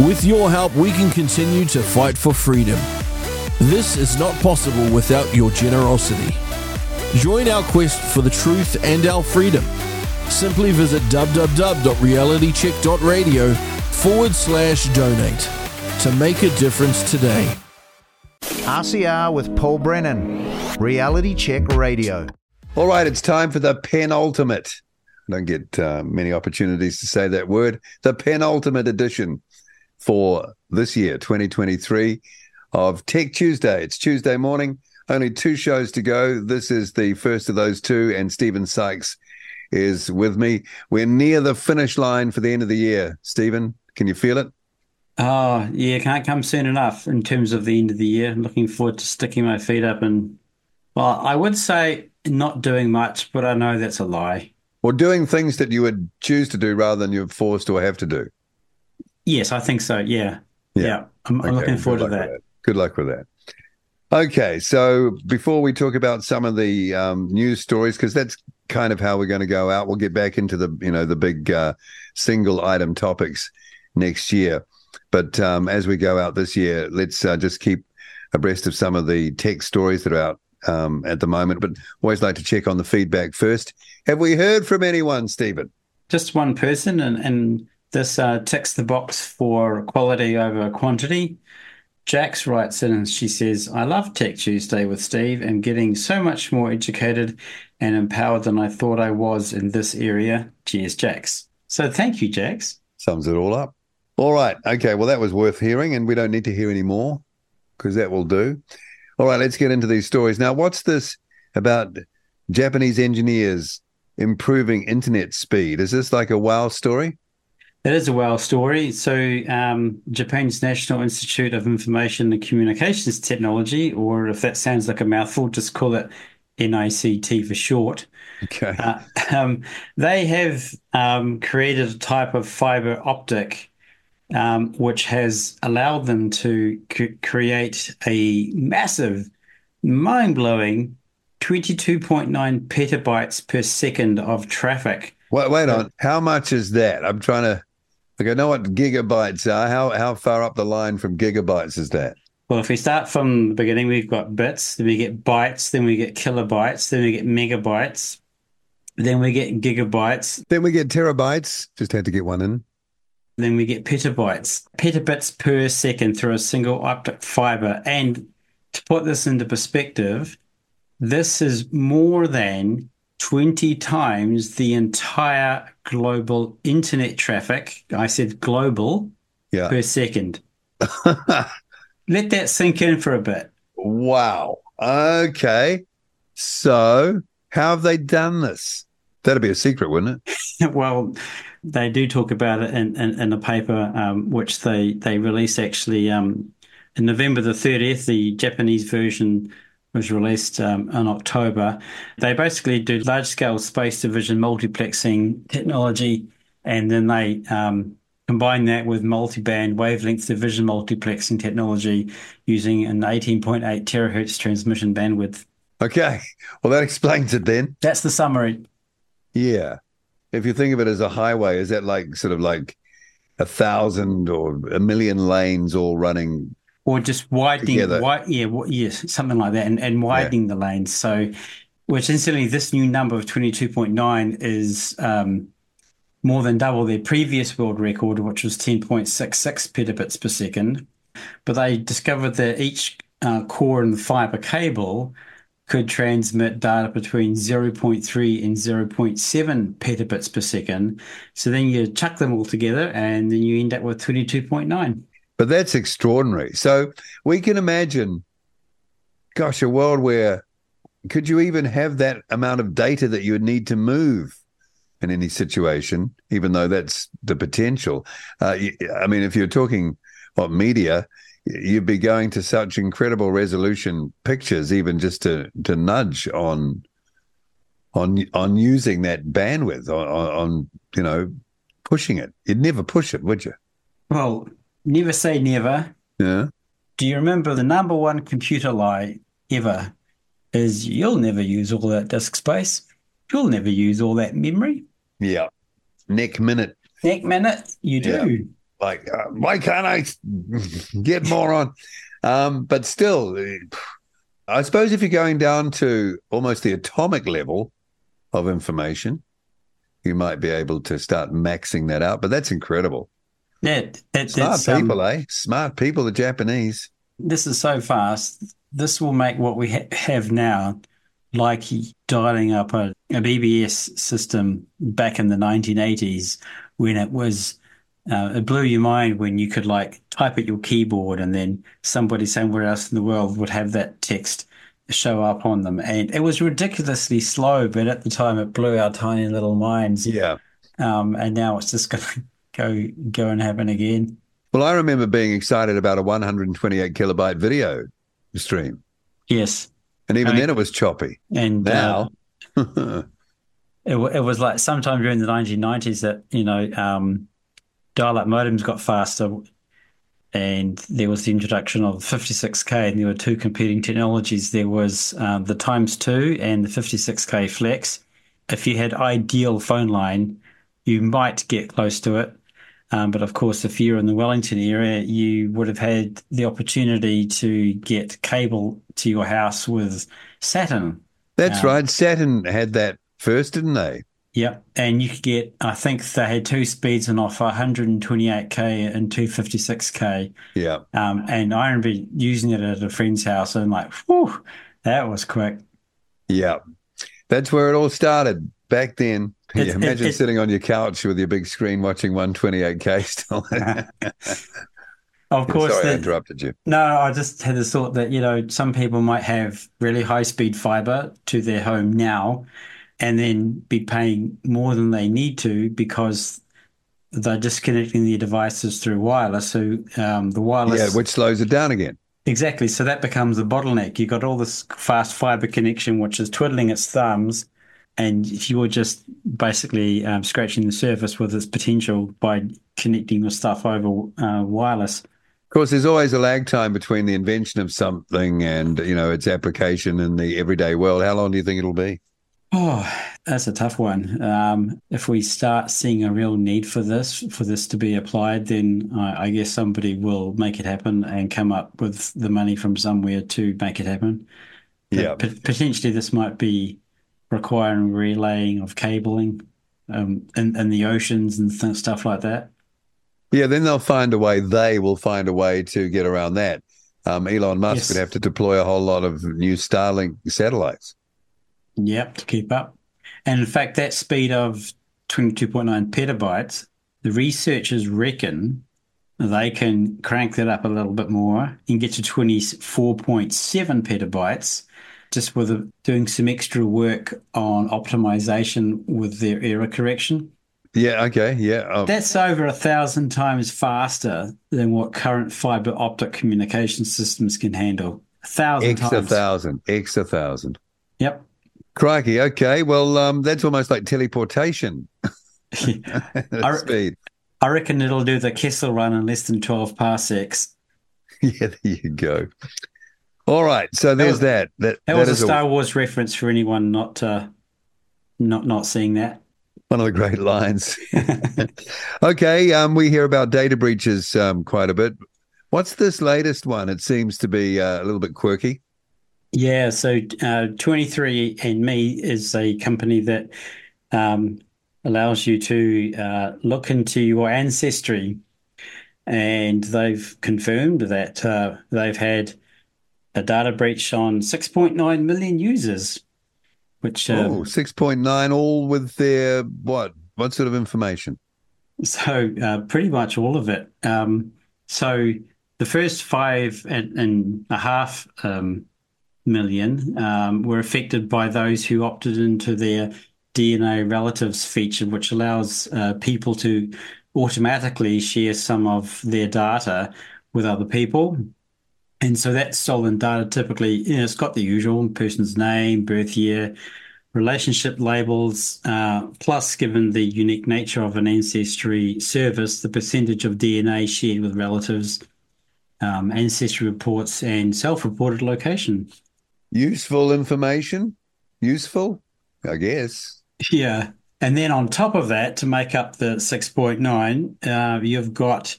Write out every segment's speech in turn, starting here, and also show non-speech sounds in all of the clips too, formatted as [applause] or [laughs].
With your help, we can continue to fight for freedom. This is not possible without your generosity. Join our quest for the truth and our freedom. Simply visit www.realitycheck.radio forward slash donate to make a difference today. RCR with Paul Brennan, Reality Check Radio. All right, it's time for the penultimate. I don't get uh, many opportunities to say that word. The penultimate edition for this year, 2023, of Tech Tuesday. It's Tuesday morning, only two shows to go. This is the first of those two, and Stephen Sykes is with me. We're near the finish line for the end of the year. Stephen, can you feel it? Oh, yeah, can't come soon enough in terms of the end of the year. I'm looking forward to sticking my feet up and, well, I would say not doing much, but I know that's a lie. Or doing things that you would choose to do rather than you're forced or have to do. Yes, I think so. Yeah. Yeah. yeah. I'm, okay. I'm, looking forward to that. that. Good luck with that. Okay. So before we talk about some of the um, news stories, because that's kind of how we're going to go out, we'll get back into the, you know, the big uh, single item topics next year. But um, as we go out this year, let's uh, just keep abreast of some of the tech stories that are out um, at the moment. But always like to check on the feedback first. Have we heard from anyone, Stephen? Just one person, and, and this uh, ticks the box for quality over quantity. Jax writes in and she says, I love Tech Tuesday with Steve and getting so much more educated and empowered than I thought I was in this area. Cheers, Jax. So thank you, Jax. Sums it all up. All right. Okay. Well, that was worth hearing, and we don't need to hear any more because that will do. All right. Let's get into these stories. Now, what's this about Japanese engineers improving internet speed? Is this like a wow story? It is a wild story. So, um, Japan's National Institute of Information and Communications Technology, or if that sounds like a mouthful, just call it NICT for short. Okay. Uh, um, they have um, created a type of fiber optic um, which has allowed them to c- create a massive, mind blowing 22.9 petabytes per second of traffic. Wait, wait on. How much is that? I'm trying to. Like, I know what gigabytes are. How how far up the line from gigabytes is that? Well, if we start from the beginning, we've got bits, then we get bytes, then we get kilobytes, then we get megabytes, then we get gigabytes. Then we get terabytes. Just had to get one in. Then we get petabytes, petabits per second through a single optic fiber. And to put this into perspective, this is more than 20 times the entire global internet traffic. I said global yeah. per second. [laughs] Let that sink in for a bit. Wow. Okay. So, how have they done this? That'd be a secret, wouldn't it? [laughs] well, they do talk about it in, in, in a paper um, which they, they released actually um, in November the 30th. The Japanese version was released um, in October. They basically do large scale space division multiplexing technology and then they um, combine that with multi-band wavelength division multiplexing technology using an 18.8 terahertz transmission bandwidth. Okay. Well, that explains it then. That's the summary. Yeah if you think of it as a highway, is that like sort of like a thousand or a million lanes all running? Or just widening, wi- yeah, yes, something like that, and, and widening yeah. the lanes. So, which incidentally, this new number of 22.9 is um, more than double their previous world record, which was 10.66 petabits per second. But they discovered that each uh, core in the fiber cable could transmit data between 0.3 and 0.7 petabits per second. So then you chuck them all together and then you end up with 22.9. But that's extraordinary. So we can imagine, gosh, a world where could you even have that amount of data that you would need to move in any situation, even though that's the potential? Uh, I mean, if you're talking what media, you'd be going to such incredible resolution pictures, even just to to nudge on on on using that bandwidth on, on you know pushing it. You'd never push it, would you? Well, never say never. Yeah. Do you remember the number one computer lie ever? Is you'll never use all that disk space. You'll never use all that memory. Yeah. Neck minute. Neck minute. You do. like, uh, why can't I [laughs] get more on? Um, but still, I suppose if you're going down to almost the atomic level of information, you might be able to start maxing that out. But that's incredible. Yeah, smart um, people, um, eh? Smart people, the Japanese. This is so fast. This will make what we ha- have now like dialing up a, a BBS system back in the 1980s when it was uh, it blew your mind when you could like type at your keyboard and then somebody somewhere else in the world would have that text show up on them. And it was ridiculously slow, but at the time it blew our tiny little minds. Yeah. Um, and now it's just going to go go and happen again. Well, I remember being excited about a 128 kilobyte video stream. Yes. And even I mean, then it was choppy. And uh, now. Uh, [laughs] it, it was like sometime during the 1990s that, you know, um, dial-up modems got faster, and there was the introduction of 56k, and there were two competing technologies. There was um, the times two and the 56k flex. If you had ideal phone line, you might get close to it. Um, but of course, if you're in the Wellington area, you would have had the opportunity to get cable to your house with Saturn. That's um, right. Saturn had that first, didn't they? Yep. And you could get, I think they had two speeds on offer 128K and 256K. Yeah. Um, and I remember using it at a friend's house and like, whew, that was quick. Yeah. That's where it all started back then. It's, [laughs] imagine it, it, sitting on your couch with your big screen watching 128K still. [laughs] of course. Sorry, the, I interrupted you. No, I just had the thought that, you know, some people might have really high speed fiber to their home now and then be paying more than they need to because they're disconnecting their devices through wireless. So um, the wireless, yeah, which slows it down again. Exactly. So that becomes the bottleneck. You've got all this fast fiber connection, which is twiddling its thumbs, and if you're just basically um, scratching the surface with its potential by connecting your stuff over uh, wireless. Of course, there's always a lag time between the invention of something and you know its application in the everyday world. How long do you think it'll be? Oh, that's a tough one. Um, if we start seeing a real need for this, for this to be applied, then I, I guess somebody will make it happen and come up with the money from somewhere to make it happen. Yeah. P- potentially, this might be requiring relaying of cabling um, in, in the oceans and th- stuff like that. Yeah, then they'll find a way. They will find a way to get around that. Um, Elon Musk yes. would have to deploy a whole lot of new Starlink satellites. Yep, to keep up. And in fact, that speed of 22.9 petabytes, the researchers reckon they can crank that up a little bit more and get to 24.7 petabytes just with doing some extra work on optimization with their error correction. Yeah, okay, yeah. Oh. That's over a thousand times faster than what current fiber optic communication systems can handle. A thousand X times. a thousand, X a thousand. Yep. Crikey. Okay. Well, um, that's almost like teleportation. I, [laughs] [laughs] speed. I reckon it'll do the Kessel run in less than 12 parsecs. [laughs] Yeah, there you go. All right. So there's that. That, that, that was a Star a, Wars reference for anyone not uh, not not seeing that. One of the great lines. [laughs] [laughs] okay. Um, we hear about data breaches um, quite a bit. What's this latest one? It seems to be uh, a little bit quirky. Yeah, so uh, 23andMe is a company that um, allows you to uh, look into your ancestry, and they've confirmed that uh, they've had a data breach on 6.9 million users. Which um, oh, 6.9, all with their what? What sort of information? So uh, pretty much all of it. Um, so the first five and, and a half um, million um, were affected by those who opted into their DNA relatives feature, which allows uh, people to automatically share some of their data with other people. And so that stolen data typically, you know, it's got the usual person's name, birth year, relationship labels, uh, plus, given the unique nature of an ancestry service, the percentage of DNA shared with relatives, um, ancestry reports, and self reported location useful information. Useful, I guess. Yeah. And then on top of that, to make up the 6.9, uh, you've got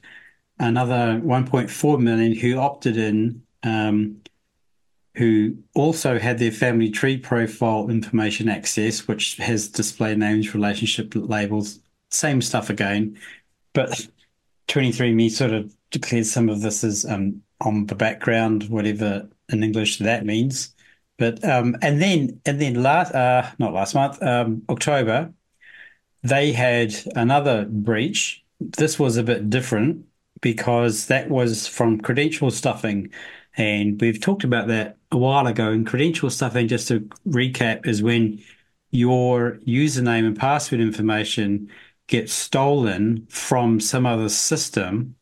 another 1.4 million who opted in, um, who also had their family tree profile information access, which has display names, relationship labels, same stuff again. But 23andMe sort of declared some of this as um, on the background, whatever in English that means. But um, and then and then last uh, not last month um, October they had another breach. This was a bit different because that was from credential stuffing. And we've talked about that a while ago. And credential stuffing, just to recap, is when your username and password information gets stolen from some other system.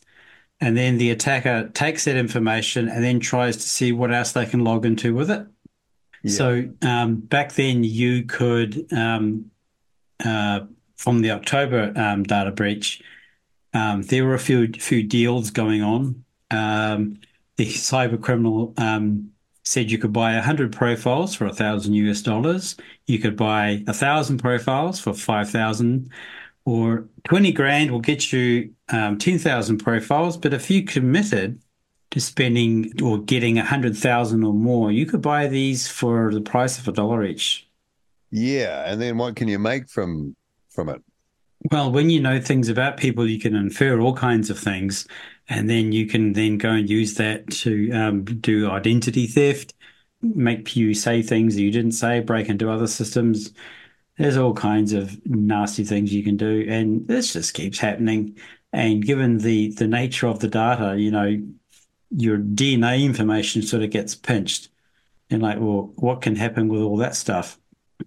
And then the attacker takes that information and then tries to see what else they can log into with it. Yeah. So um, back then, you could um, uh, from the October um, data breach, um, there were a few few deals going on. Um, the cyber criminal um, said you could buy 100 profiles for a thousand US dollars. You could buy a thousand profiles for 5,000 or 20 grand will get you um, 10,000 profiles. But if you committed to spending or getting 100,000 or more, you could buy these for the price of a dollar each. Yeah. And then what can you make from from it? Well, when you know things about people, you can infer all kinds of things, and then you can then go and use that to um, do identity theft, make you say things that you didn't say, break into other systems. There's all kinds of nasty things you can do, and this just keeps happening. And given the the nature of the data, you know, your DNA information sort of gets pinched, and like, well, what can happen with all that stuff?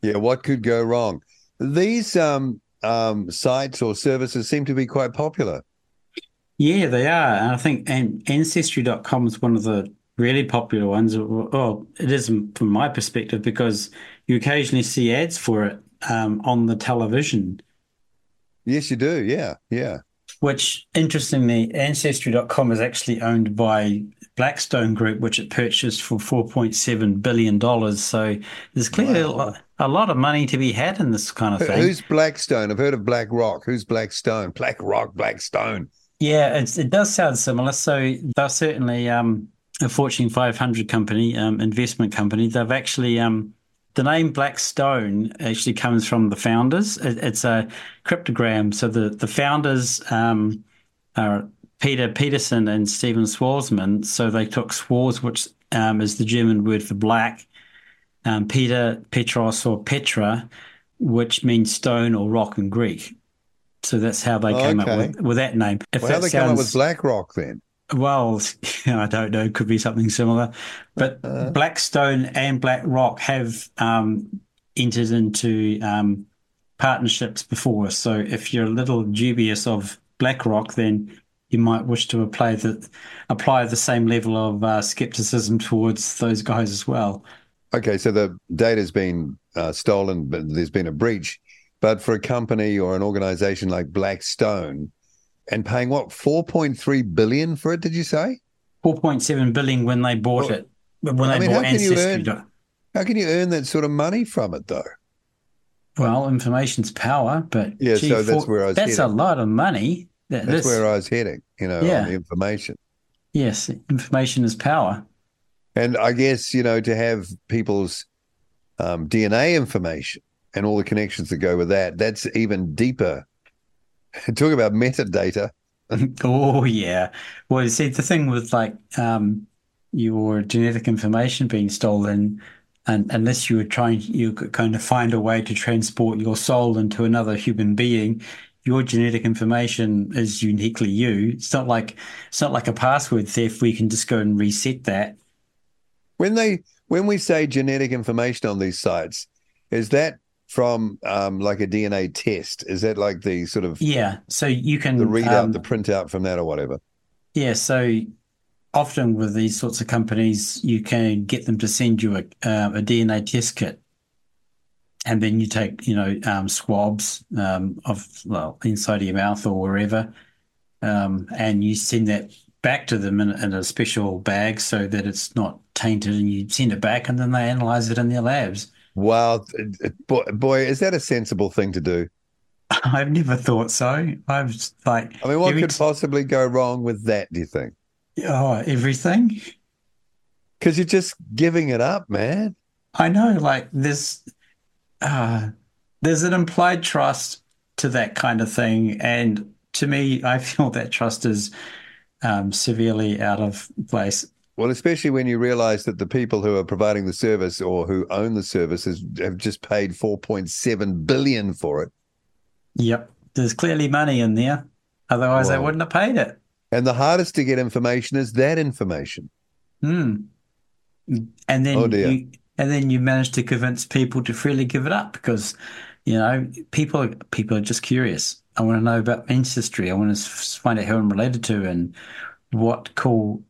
Yeah, what could go wrong? These um, um, sites or services seem to be quite popular. Yeah, they are. And I think and Ancestry.com is one of the really popular ones. Well, it is from my perspective because you occasionally see ads for it um, on the television. Yes, you do. Yeah, yeah. Which, interestingly, Ancestry.com is actually owned by Blackstone Group, which it purchased for $4.7 billion. So there's clearly wow. a, lot of money to be had in this kind of thing. Who's Blackstone? I've heard of BlackRock. Who's Blackstone? BlackRock, Blackstone. Yeah, it does sound similar. So they're certainly um, a Fortune 500 company, um, investment company. They've actually, um, the name Blackstone actually comes from the founders. It, it's a cryptogram. So the, the founders um, are Peter Peterson and Stephen Schwarzman. So they took Schwarz, which um, is the German word for black, um, Peter, Petros, or Petra, which means stone or rock in Greek. So that's how they came okay. up with, with, that name. If well, how they sounds, come up with Black Rock then? Well, [laughs] I don't know. It could be something similar. But uh, Blackstone and Black Rock have um, entered into um, partnerships before. So if you're a little dubious of BlackRock, then you might wish to apply the apply the same level of uh, skepticism towards those guys as well. Okay, so the data's been uh, stolen, but there's been a breach. But for a company or an organization like Blackstone, and paying what 4.3 billion for it? Did you say 4.7 billion when they bought well, it? When I they mean, bought how can, earn, how can you earn that sort of money from it, though? Well, information's power, but yeah, gee, so that's where I was. That's heading. a lot of money. That, That's where I was heading, you know, yeah. the information. Yes, information is power. And I guess, you know, to have people's um, DNA information and all the connections that go with that, that's even deeper. [laughs] Talk about metadata. [laughs] oh, yeah. Well, you see, the thing with like um, your genetic information being stolen, and unless you were trying, you could kind of find a way to transport your soul into another human being, your genetic information is uniquely you. It's not like it's not like a password theft where you can just go and reset that. When they when we say genetic information on these sites, is that from um, like a DNA test? Is that like the sort of yeah? So you can the readout, um, the printout from that, or whatever. Yeah. So often with these sorts of companies, you can get them to send you a, uh, a DNA test kit and then you take you know um, swabs um, of well inside of your mouth or wherever, um, and you send that back to them in, in, a special bag so that it's not tainted, and you send it back, and then they analyze it in their labs. Wow, boy, boy, is that a sensible thing to do? [laughs] I've never thought so. I've like. I mean, what could t- possibly go wrong with that? Do you think? Oh, everything. Because you're just giving it up, man. I know. Like there's, uh, there's an implied trust to that kind of thing, and to me, I feel [laughs] that trust is um, severely out of place. Well, especially when you realize that the people who are providing the service or who own the services have just paid 4.7 billion for it. Yep. There's clearly money in there. Otherwise, well, they wouldn't have paid it. And the hardest to get information is that information. Hmm. And then oh you, and then you manage to convince people to freely give it up because, you know, people people are just curious. I want to know about ancestry. I want to find out who I'm related to and what cool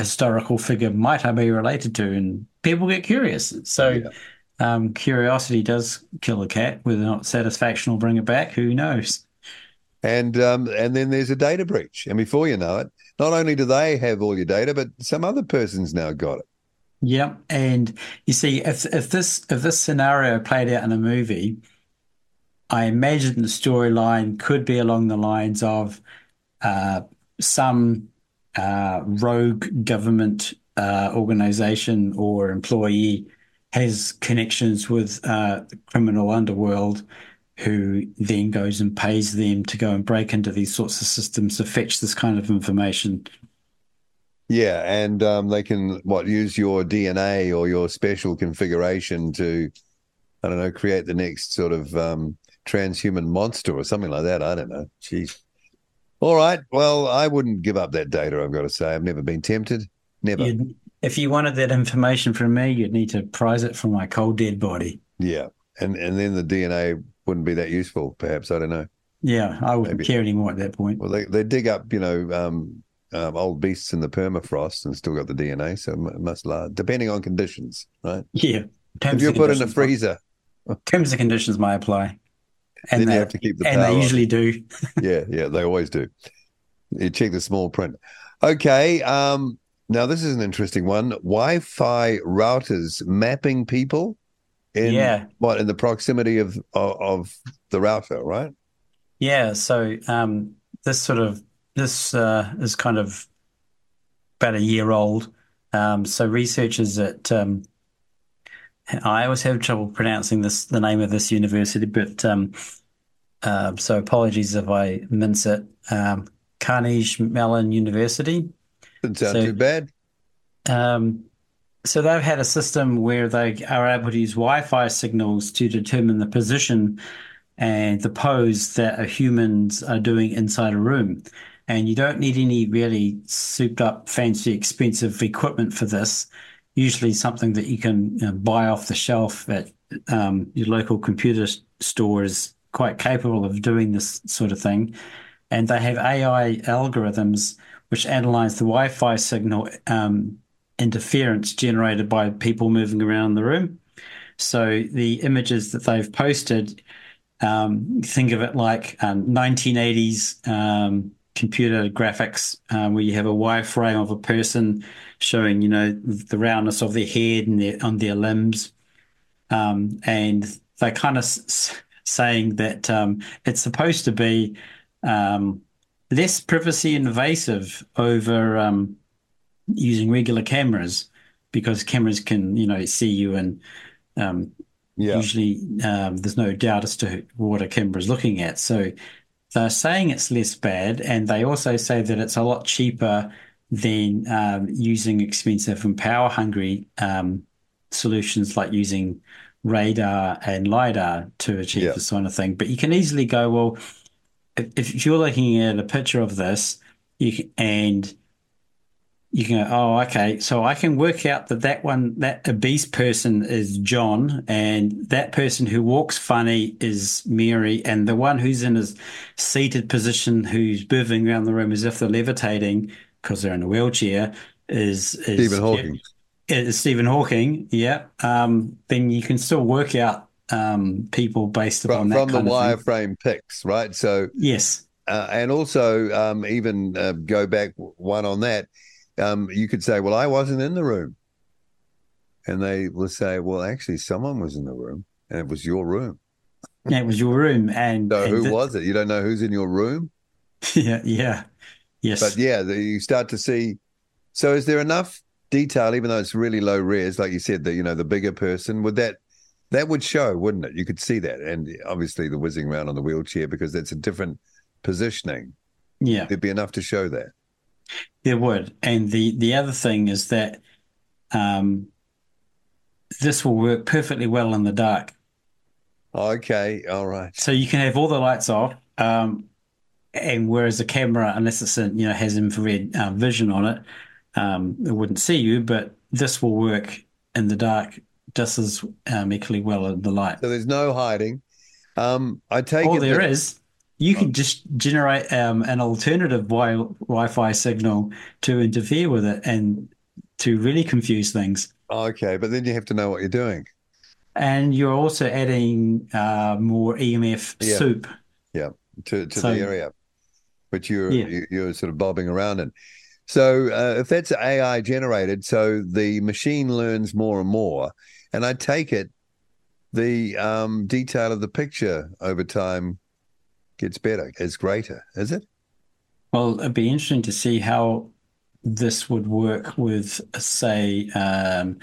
historical figure might I be related to, and people get curious. So. Yeah. Um, curiosity does kill a cat. Whether or not satisfaction will bring it back, who knows? And um, and then there's a data breach, and before you know it, not only do they have all your data, but some other person's now got it. Yeah, and you see, if if this if this scenario played out in a movie, I imagine the storyline could be along the lines of uh, some uh, rogue government uh, organization or employee has connections with uh, the criminal underworld, who then goes and pays them to go and break into these sorts of systems to fetch this kind of information. Yeah, and um, they can what use your DNA or your special configuration to, I don't know, create the next sort of um, transhuman monster or something like that. I don't know. Jeez. All right. Well, I wouldn't give up that data. I've got to say, I've never been tempted. Never. You'd, if you wanted that information from me, you'd need to prize it from my cold dead body. Yeah, and and then the DNA wouldn't be that useful. Perhaps I don't know. Yeah, I wouldn't Maybe. care anymore at that point. Well, they they dig up, you know, um, um, old beasts in the permafrost and still got the DNA, so it must last, depending on conditions, right? Yeah. If you put in a freezer, terms and conditions may apply. And then they, you have to keep the and they usually on. do. [laughs] yeah, yeah, they always do. You check the small print. Okay, um, now this is an interesting one. Wi-Fi routers mapping people in yeah. what in the proximity of, of, of the router, right? Yeah. So um, this sort of this uh, is kind of about a year old. Um, so researchers at um, I always have trouble pronouncing this the name of this university, but um, uh, so apologies if I mince it. Um, Carnegie Mellon University. Doesn't sound so, too bad. Um, so they've had a system where they are able to use Wi-Fi signals to determine the position and the pose that humans are doing inside a room. And you don't need any really souped up, fancy, expensive equipment for this usually something that you can you know, buy off the shelf at um, your local computer store is quite capable of doing this sort of thing. And they have AI algorithms which analyze the Wi Fi signal um, interference generated by people moving around the room. So the images that they've posted, um, think of it like 1980s um, computer graphics uh, where you have a wireframe of a person showing, you know, the roundness of their head and their, on their limbs. Um, and they're kind of s- saying that um, it's supposed to be um, less privacy invasive over um, using regular cameras because cameras can, you know, see you and um, yeah. usually um, there's no doubt as to what a camera is looking at. So they're saying it's less bad, and they also say that it's a lot cheaper than um, using expensive and power hungry um, solutions like using radar and lidar to achieve yeah. this sort of thing. But you can easily go, well, if, if you're looking at a picture of this, you can, and you can go, oh, okay, so I can work out that that one, that obese person is John, and that person who walks funny is Mary, and the one who's in his seated position who's moving around the room as if they're levitating because they're in a wheelchair is, is Stephen Hawking. Is Stephen Hawking, yeah. Um, then you can still work out um, people based upon from, that from the wireframe pics, right? So yes, uh, and also um, even uh, go back one on that. Um, you could say, "Well, I wasn't in the room," and they will say, "Well, actually, someone was in the room, and it was your room." Yeah, it was your room. And so and who the, was it? You don't know who's in your room? [laughs] Yeah, yeah, yes. But yeah, you start to see. So is there enough detail, even though it's really low res, like you said, that you know the bigger person would that that would show, wouldn't it? You could see that, and obviously the whizzing around on the wheelchair because that's a different positioning. Yeah, there'd be enough to show that. There would, and the the other thing is that um, this will work perfectly well in the dark. Okay, all right. So you can have all the lights off, um, and whereas the camera, unless it's in, you know has infrared uh, vision on it, um, it wouldn't see you. But this will work in the dark just as um, equally well in the light. So there's no hiding. Um, I take all it there that- is. You can just generate um, an alternative wi- Wi-Fi signal to interfere with it and to really confuse things. Okay, but then you have to know what you're doing. And you're also adding uh, more EMF Yeah. soup. Yeah, to to So- the area, which you're Yeah. you, you're sort of bobbing around in. So uh, if that's AI generated, so the machine learns more and more, and I take it the um, detail of the picture over time gets better, is greater, is it? Well, it'd be interesting to see how this would work with, say, um,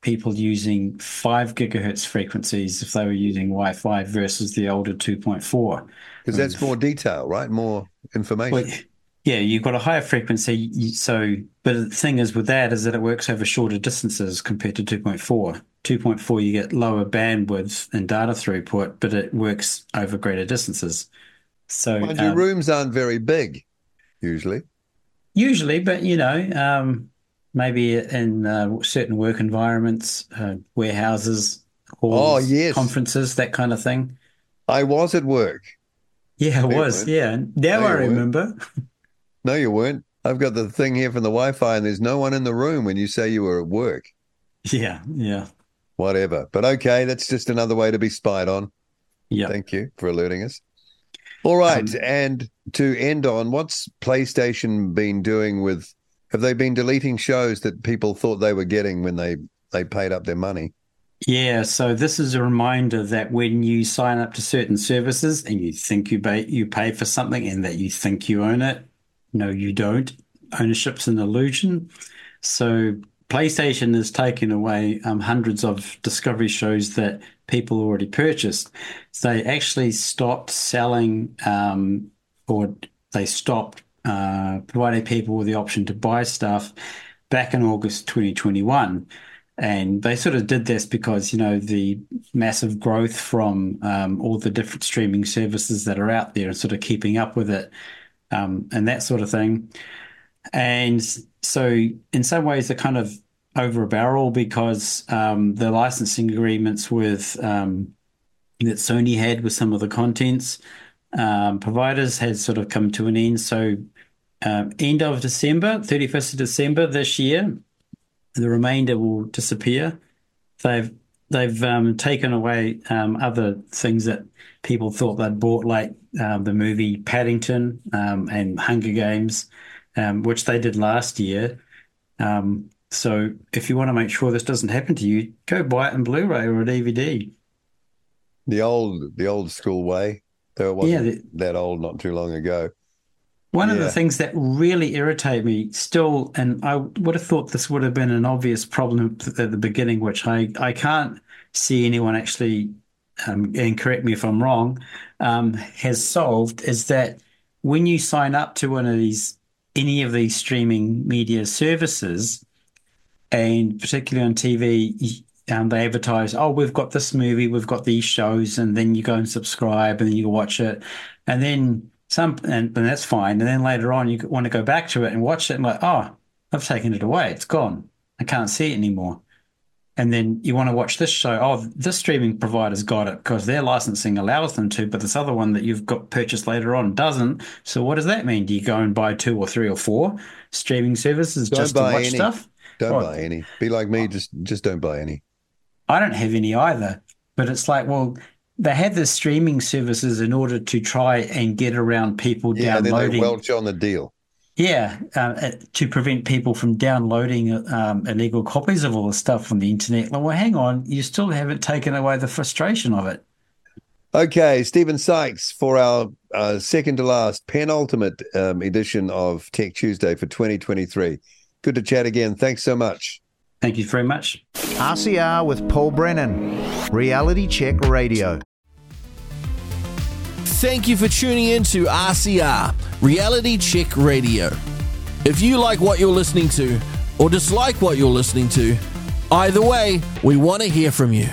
people using five gigahertz frequencies if they were using Wi-Fi versus the older 2.4. Because that's more detail, right? More information. Well, yeah, you've got a higher frequency, so but the thing is with that is that it works over shorter distances compared to 2.4. 2.4 you get lower bandwidth and data throughput, but it works over greater distances. So Mind um, rooms aren't very big, usually. usually, but you know, um, maybe in uh, certain work environments, uh, warehouses, halls, Oh, yes. conferences, that kind of thing. I was at work. Yeah, I was. weren't. Yeah, now No, I weren't. remember. [laughs] No, you weren't. I've got the thing here from the Wi-Fi, and there's no one in the room when you say you were at work. Yeah, yeah, Whatever. But okay, that's just another way to be spied on. yeah. Thank you for alerting us. All right, Um, and to end on, what's PlayStation been doing with? Have they been deleting shows that people thought they were getting when they they paid up their money? Yeah, so this is a reminder that when you sign up to certain services and you think you pay, you pay for something and that you think you own it, no, you don't. Ownership's an illusion. So PlayStation has taken away um, hundreds of Discovery shows that people already purchased. They actually stopped selling, um, or they stopped uh, providing people with the option to buy stuff back in August 2021. And they sort of did this because, you know, the massive growth from um, all the different streaming services that are out there and sort of keeping up with it um, and that sort of thing. And so, in some ways, they're kind of over a barrel because um, the licensing agreements with um, that Sony had with some of the contents um, providers had sort of come to an end. So, um, end of December, 31st of December this year, the remainder will disappear. They've they've um, taken away um, other things that people thought they'd bought, like um, the movie Paddington and Hunger Games, um, which they did last year. Um, so if you want to make sure this doesn't happen to you, go buy it in Blu-ray or a DVD. The old the old school way. Though it wasn't Yeah, the- that old not too long ago. One of the things that really irritate me still, and I would have thought this would have been an obvious problem at the beginning, which I, I can't see anyone actually, um, and correct me if I'm wrong, um, has solved is that when you sign up to one of these, any of these streaming media services, and particularly on TV, um, they advertise, oh, we've got this movie, we've got these shows, and then you go and subscribe and then you watch it. And then some, and, and that's fine. And then later on, you want to go back to it and watch it and like, oh, I've taken it away. It's gone. I can't see it anymore. And then you want to watch this show. Oh, this streaming provider's got it because their licensing allows them to, but this other one that you've got purchased later on doesn't. So what does that mean? Do you go and buy two or three or four streaming services Don't just to watch any. stuff? Don't Oh. buy any. Be like me, oh. just just don't buy any. I don't have any either. But it's like, well, they had the streaming services in order to try and get around people Yeah, then they downloading. welch on the deal. Yeah, uh, uh, to prevent people from downloading um, illegal copies of all the stuff from the internet. Well, hang on, you still haven't taken away the frustration of it. Okay, Stephen Sykes for our uh, second to last penultimate um, edition of Tech Tuesday for 2023. Good to chat again. Thanks so much. Thank you very much. RCR with Paul Brennan, Reality Check Radio. Thank you for tuning in to RCR, Reality Check Radio. If you like what you're listening to or dislike what you're listening to, either way, we want to hear from you.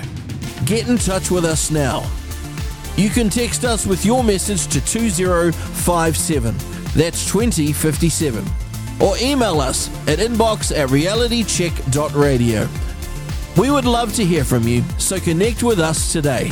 Get in touch with us now. You can text us with your message to 2057. That's 2057 or email us at inbox at realitycheck.radio. We would love to hear from you, so connect with us today.